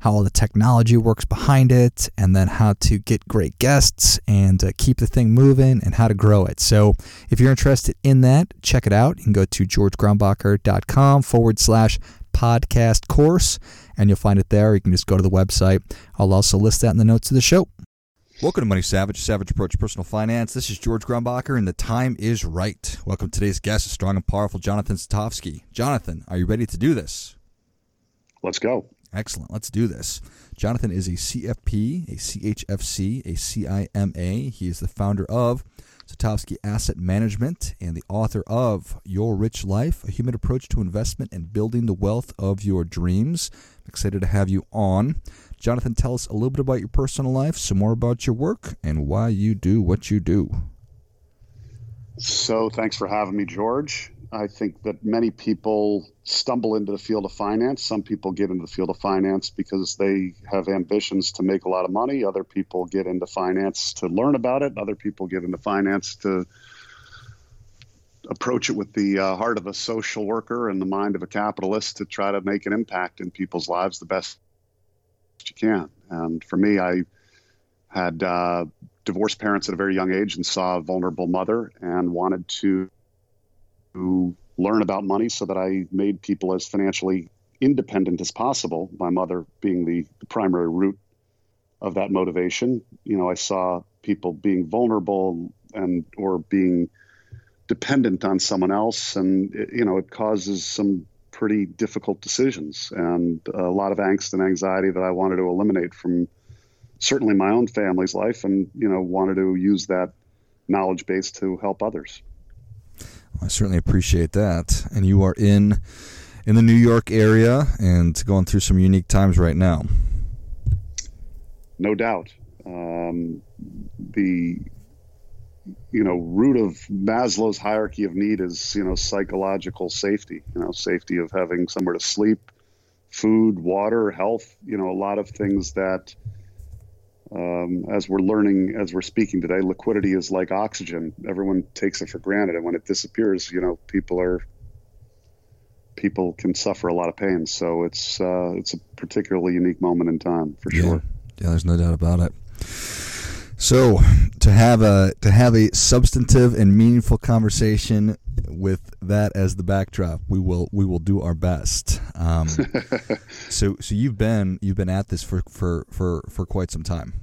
how all the technology works behind it, and then how to get great guests and uh, keep the thing moving and how to grow it. So, if you're interested in that, check it out. You can go to georgegrumbacher.com forward slash podcast course, and you'll find it there. You can just go to the website. I'll also list that in the notes of the show. Welcome to Money Savage, Savage Approach Personal Finance. This is George Grumbacher, and the time is right. Welcome to today's guest, strong and powerful Jonathan Satovsky. Jonathan, are you ready to do this? Let's go. Excellent. Let's do this. Jonathan is a CFP, a CHFC, a CIMA. He is the founder of Satovsky Asset Management and the author of Your Rich Life, a human approach to investment and building the wealth of your dreams. I'm excited to have you on. Jonathan, tell us a little bit about your personal life, some more about your work, and why you do what you do. So, thanks for having me, George. I think that many people stumble into the field of finance. Some people get into the field of finance because they have ambitions to make a lot of money. Other people get into finance to learn about it. Other people get into finance to approach it with the uh, heart of a social worker and the mind of a capitalist to try to make an impact in people's lives the best you can. And for me, I had uh, divorced parents at a very young age and saw a vulnerable mother and wanted to to learn about money so that I made people as financially independent as possible. My mother being the, the primary root of that motivation. You know, I saw people being vulnerable and or being dependent on someone else, and it, you know, it causes some pretty difficult decisions and a lot of angst and anxiety that I wanted to eliminate from certainly my own family's life, and you know, wanted to use that knowledge base to help others. I certainly appreciate that. And you are in in the New York area and going through some unique times right now. No doubt. Um, the you know root of Maslow's hierarchy of need is you know psychological safety. You know safety of having somewhere to sleep, food, water, health. You know a lot of things that um, as we're learning, as we're speaking today, liquidity is like oxygen. Everyone takes it for granted, and when it disappears, you know, people are people can suffer a lot of pain. So it's uh, it's a particularly unique moment in time for yeah. sure. Yeah, there's no doubt about it. So to have a to have a substantive and meaningful conversation with that as the backdrop, we will we will do our best. Um, so so you've been you've been at this for for for, for quite some time.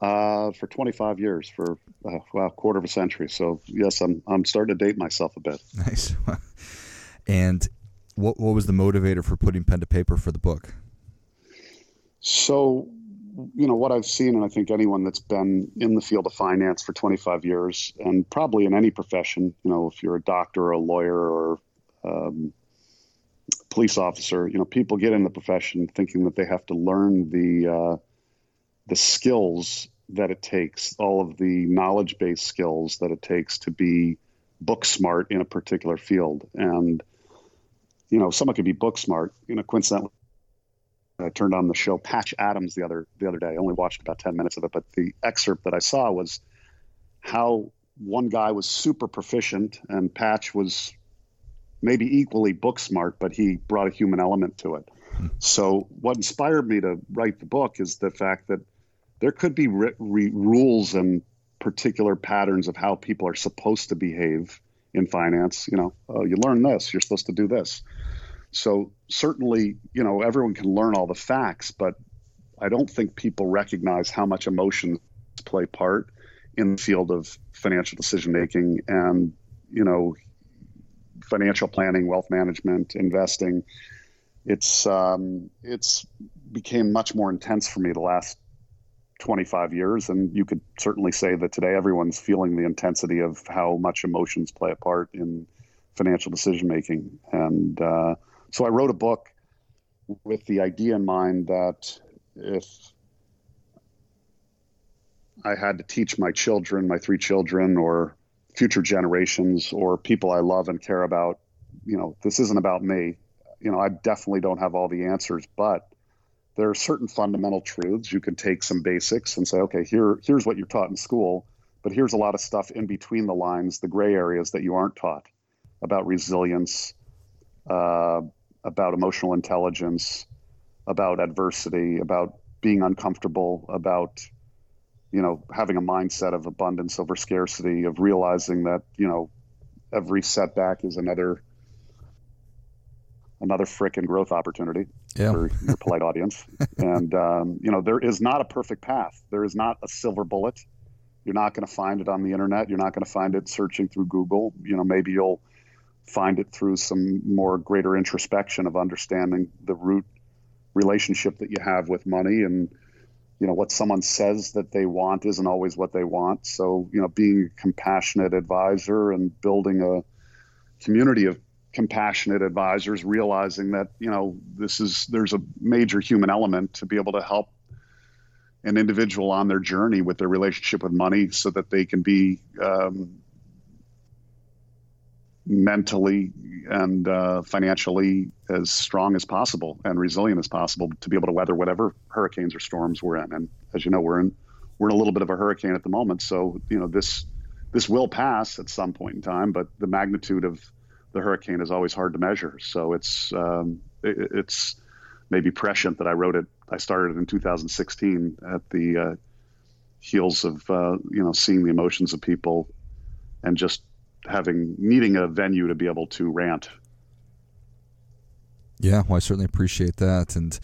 Uh, for 25 years, for uh, well, quarter of a century. So yes, I'm I'm starting to date myself a bit. Nice. and what what was the motivator for putting pen to paper for the book? So you know what I've seen, and I think anyone that's been in the field of finance for 25 years, and probably in any profession, you know, if you're a doctor or a lawyer or um, police officer, you know, people get in the profession thinking that they have to learn the uh, the skills that it takes, all of the knowledge based skills that it takes to be book smart in a particular field, and you know, someone could be book smart, you know, coincidentally I turned on the show Patch Adams the other the other day. I only watched about ten minutes of it, but the excerpt that I saw was how one guy was super proficient and Patch was maybe equally book smart, but he brought a human element to it. Hmm. So what inspired me to write the book is the fact that there could be re- re- rules and particular patterns of how people are supposed to behave in finance. You know, oh, you learn this, you're supposed to do this. So certainly, you know, everyone can learn all the facts, but I don't think people recognize how much emotions play part in the field of financial decision making and, you know, financial planning, wealth management, investing. It's um, it's became much more intense for me the last 25 years, and you could certainly say that today everyone's feeling the intensity of how much emotions play a part in financial decision making, and uh, so I wrote a book with the idea in mind that if I had to teach my children, my three children, or future generations, or people I love and care about, you know, this isn't about me. You know, I definitely don't have all the answers, but there are certain fundamental truths. You can take some basics and say, okay, here, here's what you're taught in school, but here's a lot of stuff in between the lines, the gray areas that you aren't taught about resilience, uh, about emotional intelligence, about adversity, about being uncomfortable, about you know having a mindset of abundance over scarcity, of realizing that you know every setback is another another frickin' growth opportunity yeah. for your polite audience. and um, you know there is not a perfect path. There is not a silver bullet. You're not going to find it on the internet. You're not going to find it searching through Google. You know maybe you'll find it through some more greater introspection of understanding the root relationship that you have with money and you know what someone says that they want isn't always what they want. So you know being a compassionate advisor and building a community of compassionate advisors realizing that you know this is there's a major human element to be able to help an individual on their journey with their relationship with money so that they can be um, mentally and uh, financially as strong as possible and resilient as possible to be able to weather whatever hurricanes or storms we're in. And as you know, we're in we're in a little bit of a hurricane at the moment. So you know this this will pass at some point in time, but the magnitude of the hurricane is always hard to measure. So it's um, it, it's maybe prescient that I wrote it. I started it in 2016 at the uh, heels of uh, you know seeing the emotions of people and just having needing a venue to be able to rant. Yeah, well, I certainly appreciate that, and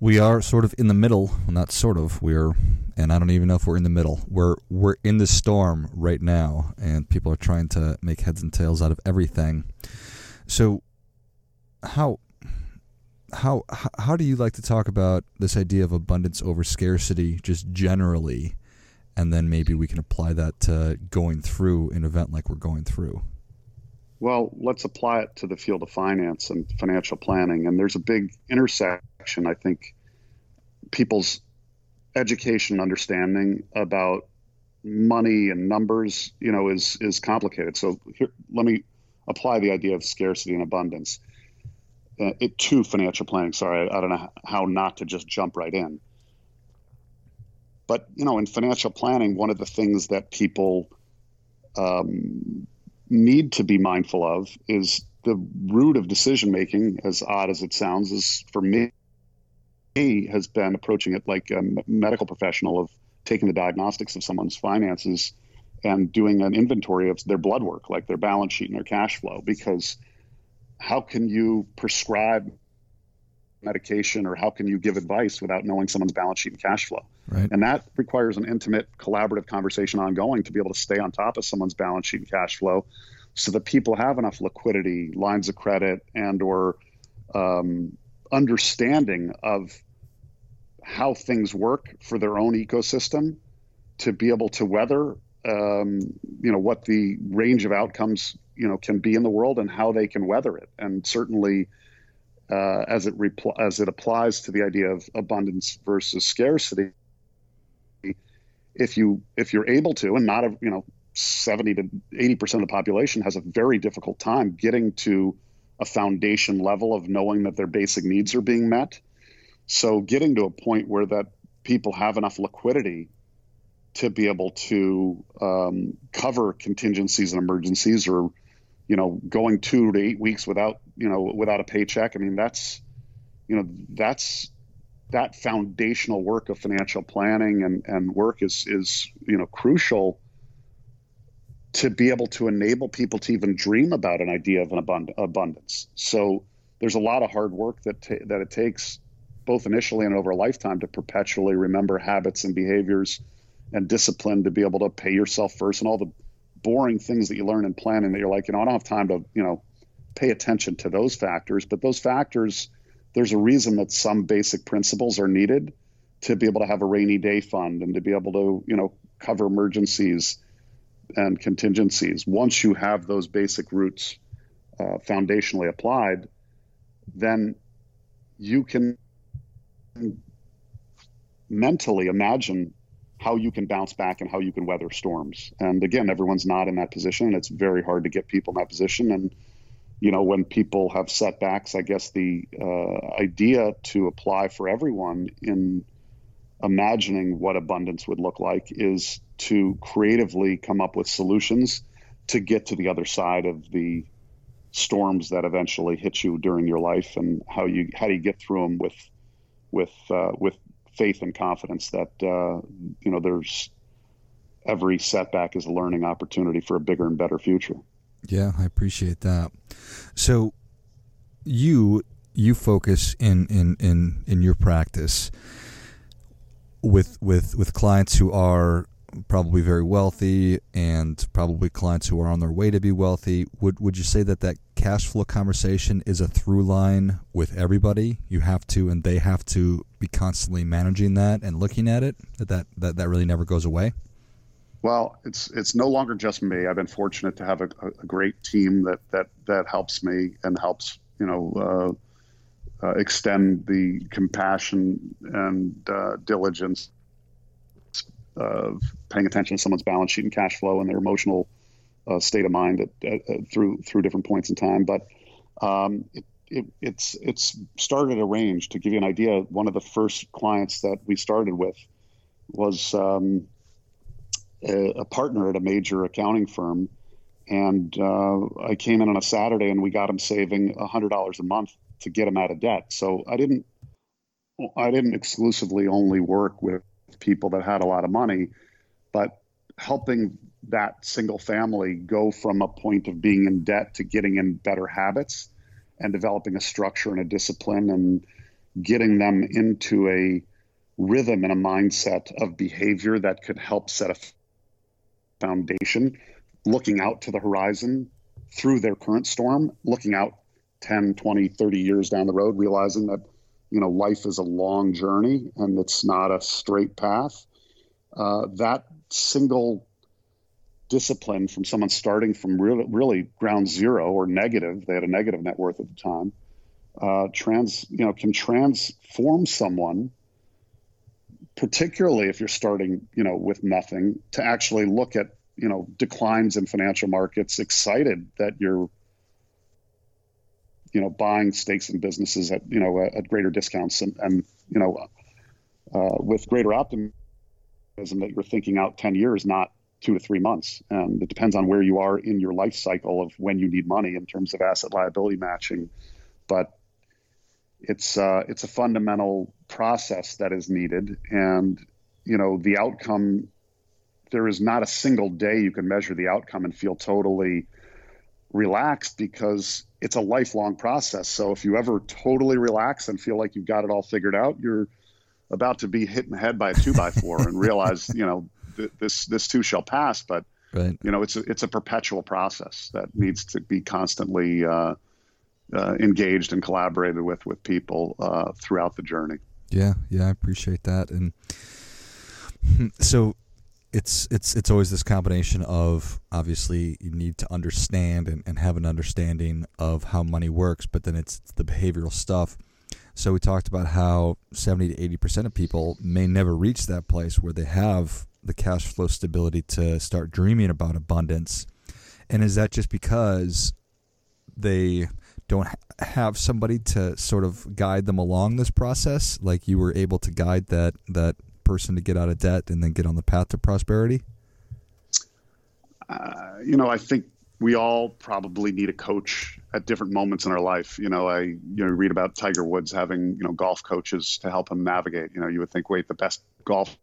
we are sort of in the middle. Well, not sort of. We're, and I don't even know if we're in the middle. We're we're in the storm right now, and people are trying to make heads and tails out of everything. So, how how how do you like to talk about this idea of abundance over scarcity, just generally? And then maybe we can apply that to going through an event like we're going through. Well, let's apply it to the field of finance and financial planning. And there's a big intersection, I think, people's education and understanding about money and numbers, you know, is is complicated. So here, let me apply the idea of scarcity and abundance uh, it, to financial planning. Sorry, I, I don't know how not to just jump right in. But you know, in financial planning, one of the things that people um, need to be mindful of is the root of decision making. As odd as it sounds, is for me has been approaching it like a medical professional of taking the diagnostics of someone's finances and doing an inventory of their blood work, like their balance sheet and their cash flow. Because how can you prescribe medication or how can you give advice without knowing someone's balance sheet and cash flow? Right. And that requires an intimate, collaborative conversation ongoing to be able to stay on top of someone's balance sheet and cash flow, so that people have enough liquidity, lines of credit, and or um, understanding of how things work for their own ecosystem to be able to weather, um, you know, what the range of outcomes you know can be in the world and how they can weather it. And certainly uh, as it repl- as it applies to the idea of abundance versus scarcity. If you if you're able to, and not a you know seventy to eighty percent of the population has a very difficult time getting to a foundation level of knowing that their basic needs are being met. So getting to a point where that people have enough liquidity to be able to um, cover contingencies and emergencies or you know, going two to eight weeks without, you know, without a paycheck. I mean, that's, you know, that's that foundational work of financial planning and, and work is, is, you know, crucial to be able to enable people to even dream about an idea of an abund- abundance. So there's a lot of hard work that, ta- that it takes both initially and over a lifetime to perpetually remember habits and behaviors and discipline to be able to pay yourself first and all the boring things that you learn in planning that you're like, you know, I don't have time to, you know, pay attention to those factors. But those factors, there's a reason that some basic principles are needed to be able to have a rainy day fund and to be able to, you know, cover emergencies and contingencies. Once you have those basic roots uh, foundationally applied, then you can mentally imagine how you can bounce back and how you can weather storms. And again, everyone's not in that position, and it's very hard to get people in that position. And you know, when people have setbacks, I guess the uh, idea to apply for everyone in imagining what abundance would look like is to creatively come up with solutions to get to the other side of the storms that eventually hit you during your life and how you how do you get through them with with uh, with faith and confidence that uh, you know there's every setback is a learning opportunity for a bigger and better future. Yeah, I appreciate that. So you you focus in in in in your practice with with with clients who are probably very wealthy and probably clients who are on their way to be wealthy. Would would you say that that cash flow conversation is a through line with everybody? You have to, and they have to be constantly managing that and looking at it. That that that, that really never goes away. Well, it's it's no longer just me. I've been fortunate to have a, a great team that that that helps me and helps you know. Uh, uh, extend the compassion and uh, diligence of paying attention to someone's balance sheet and cash flow and their emotional uh, state of mind at, at, at, through through different points in time. But um, it, it, it's it's started a range. To give you an idea, one of the first clients that we started with was um, a, a, partner at a major accounting firm, and uh, I came in on a Saturday and we got him saving hundred dollars a month to get him out of debt. So I didn't I didn't exclusively only work with people that had a lot of money, but helping that single family go from a point of being in debt to getting in better habits and developing a structure and a discipline and getting them into a rhythm and a mindset of behavior that could help set a foundation, looking out to the horizon through their current storm, looking out 10, 20, 30 years down the road, realizing that you know life is a long journey and it's not a straight path. Uh, that single discipline from someone starting from really, really ground zero or negative they had a negative net worth at the time uh, trans you know can transform someone particularly if you're starting you know with nothing to actually look at you know declines in financial markets excited that you're you know buying stakes in businesses at you know at greater discounts and, and you know uh, with greater optimism that you're thinking out 10 years not two to three months. And it depends on where you are in your life cycle of when you need money in terms of asset liability matching. But it's uh, it's a fundamental process that is needed and you know the outcome there is not a single day you can measure the outcome and feel totally relaxed because it's a lifelong process. So if you ever totally relax and feel like you've got it all figured out, you're about to be hit in the head by a two by four and realize, you know, th- this this too shall pass. But right. you know, it's a, it's a perpetual process that needs to be constantly uh, uh, engaged and collaborated with with people uh, throughout the journey. Yeah, yeah, I appreciate that. And so it's it's it's always this combination of obviously you need to understand and, and have an understanding of how money works, but then it's the behavioral stuff. So we talked about how seventy to eighty percent of people may never reach that place where they have the cash flow stability to start dreaming about abundance. And is that just because they don't have somebody to sort of guide them along this process like you were able to guide that that person to get out of debt and then get on the path to prosperity? Uh, you know, I think we all probably need a coach at different moments in our life. You know, I you know read about Tiger Woods having you know golf coaches to help him navigate. You know, you would think, wait, the best golfer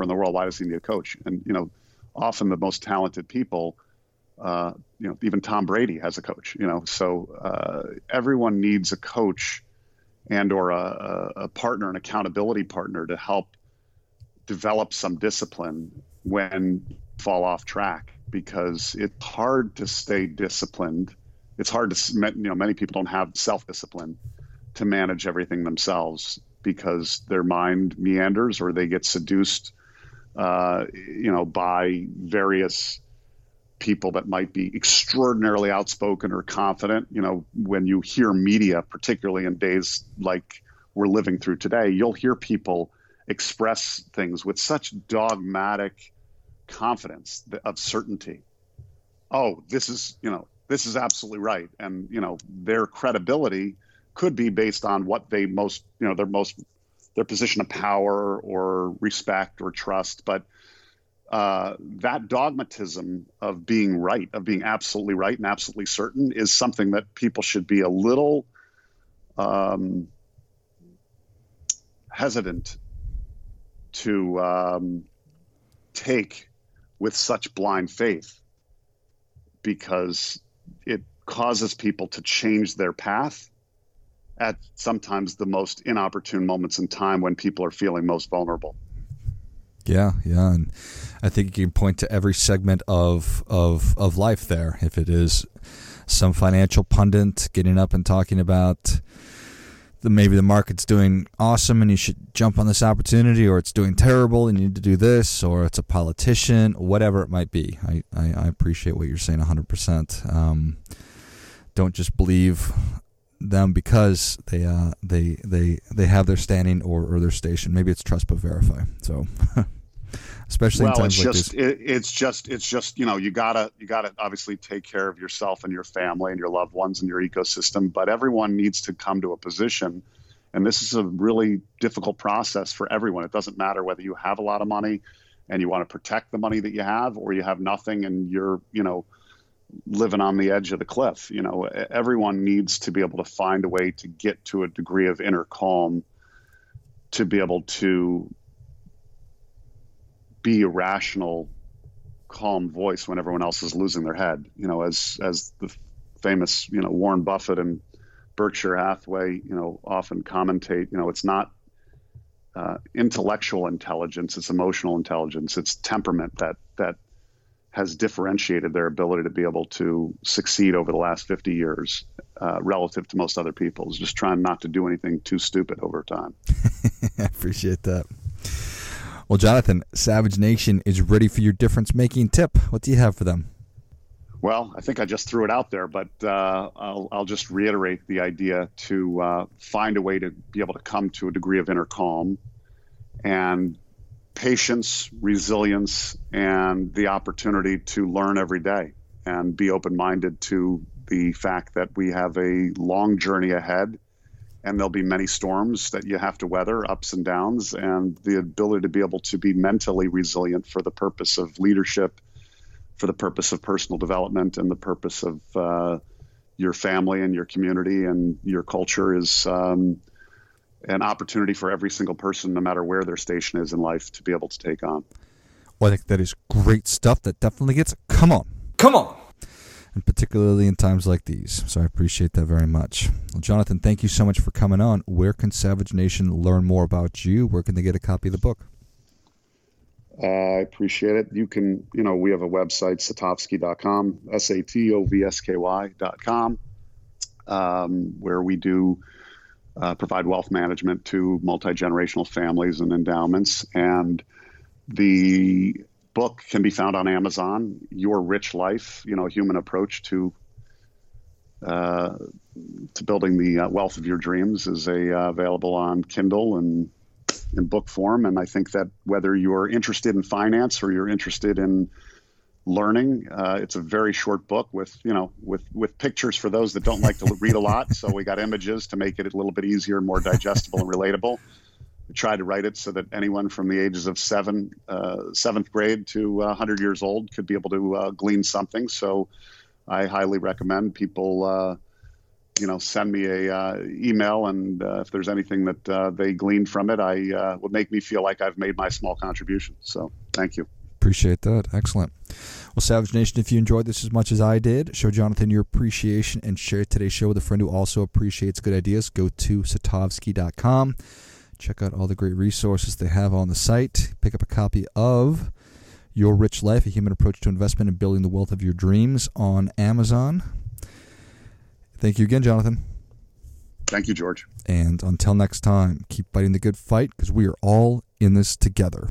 in the world, why does he need a coach? And you know, often the most talented people, uh, you know, even Tom Brady has a coach. You know, so uh, everyone needs a coach and or a, a partner, an accountability partner to help develop some discipline when fall off track because it's hard to stay disciplined. It's hard to, you know, many people don't have self discipline to manage everything themselves because their mind meanders or they get seduced, uh, you know, by various people that might be extraordinarily outspoken or confident. You know, when you hear media, particularly in days like we're living through today, you'll hear people express things with such dogmatic confidence of certainty. Oh, this is, you know, this is absolutely right. And, you know, their credibility could be based on what they most, you know, their most, their position of power or respect or trust. But uh, that dogmatism of being right, of being absolutely right and absolutely certain, is something that people should be a little um, hesitant to um, take with such blind faith because it causes people to change their path at sometimes the most inopportune moments in time when people are feeling most vulnerable. Yeah, yeah, and I think you can point to every segment of of of life there. If it is some financial pundit getting up and talking about the, maybe the market's doing awesome and you should jump on this opportunity, or it's doing terrible and you need to do this, or it's a politician, whatever it might be. I, I, I appreciate what you're saying 100%. Um, don't just believe them because they uh, they they they have their standing or, or their station. Maybe it's trust but verify. So especially well, in times it's like just this. it, it's just it's just you know you gotta you gotta obviously take care of yourself and your family and your loved ones and your ecosystem, but everyone needs to come to a position. And this is a really difficult process for everyone. It doesn't matter whether you have a lot of money and you want to protect the money that you have, or you have nothing and you're you know living on the edge of the cliff. You know, everyone needs to be able to find a way to get to a degree of inner calm to be able to be a rational, calm voice when everyone else is losing their head. You know, as as the famous you know Warren Buffett and Berkshire Hathaway you know often commentate. You know, it's not uh, intellectual intelligence; it's emotional intelligence. It's temperament that that has differentiated their ability to be able to succeed over the last 50 years uh, relative to most other people is just trying not to do anything too stupid over time. I appreciate that. Well, Jonathan, Savage Nation is ready for your difference making tip. What do you have for them? Well, I think I just threw it out there, but uh, I'll, I'll, just reiterate the idea to uh, find a way to be able to come to a degree of inner calm and patience, resilience, and the opportunity to learn every day and be open minded to the fact that we have a long journey ahead and there'll be many storms that you have to weather, ups and downs, and the ability to be able to be mentally resilient for the purpose of leadership, for the purpose of personal development, and the purpose of uh, your family and your community and your culture is um, an opportunity for every single person, no matter where their station is in life, to be able to take on. Well, I think that is great stuff. That definitely gets come on, come on and particularly in times like these. So I appreciate that very much. Well, Jonathan, thank you so much for coming on. Where can Savage Nation learn more about you? Where can they get a copy of the book? Uh, I appreciate it. You can, you know, we have a website, satovsky.com, S A T O V S K Y.com, um, where we do uh, provide wealth management to multi generational families and endowments. And the book can be found on Amazon. Your Rich Life, you know, human approach to uh, to building the uh, wealth of your dreams is a uh, available on Kindle and in book form. And I think that whether you're interested in finance or you're interested in learning, uh, it's a very short book with you know with with pictures for those that don't like to read a lot. So we got images to make it a little bit easier, more digestible, and relatable tried to write it so that anyone from the ages of seven, uh, seventh grade to uh, 100 years old could be able to uh, glean something. So I highly recommend people, uh, you know, send me a uh, email, and uh, if there's anything that they glean from it, I would make me feel like I've made my small contribution. So thank you. Appreciate that. Excellent. Well, Savage Nation, if you enjoyed this as much as I did, show Jonathan your appreciation and share today's show with a friend who also appreciates good ideas. Go to satovsky.com. Check out all the great resources they have on the site. Pick up a copy of Your Rich Life, a human approach to investment and building the wealth of your dreams on Amazon. Thank you again, Jonathan. Thank you, George. And until next time, keep fighting the good fight because we are all in this together.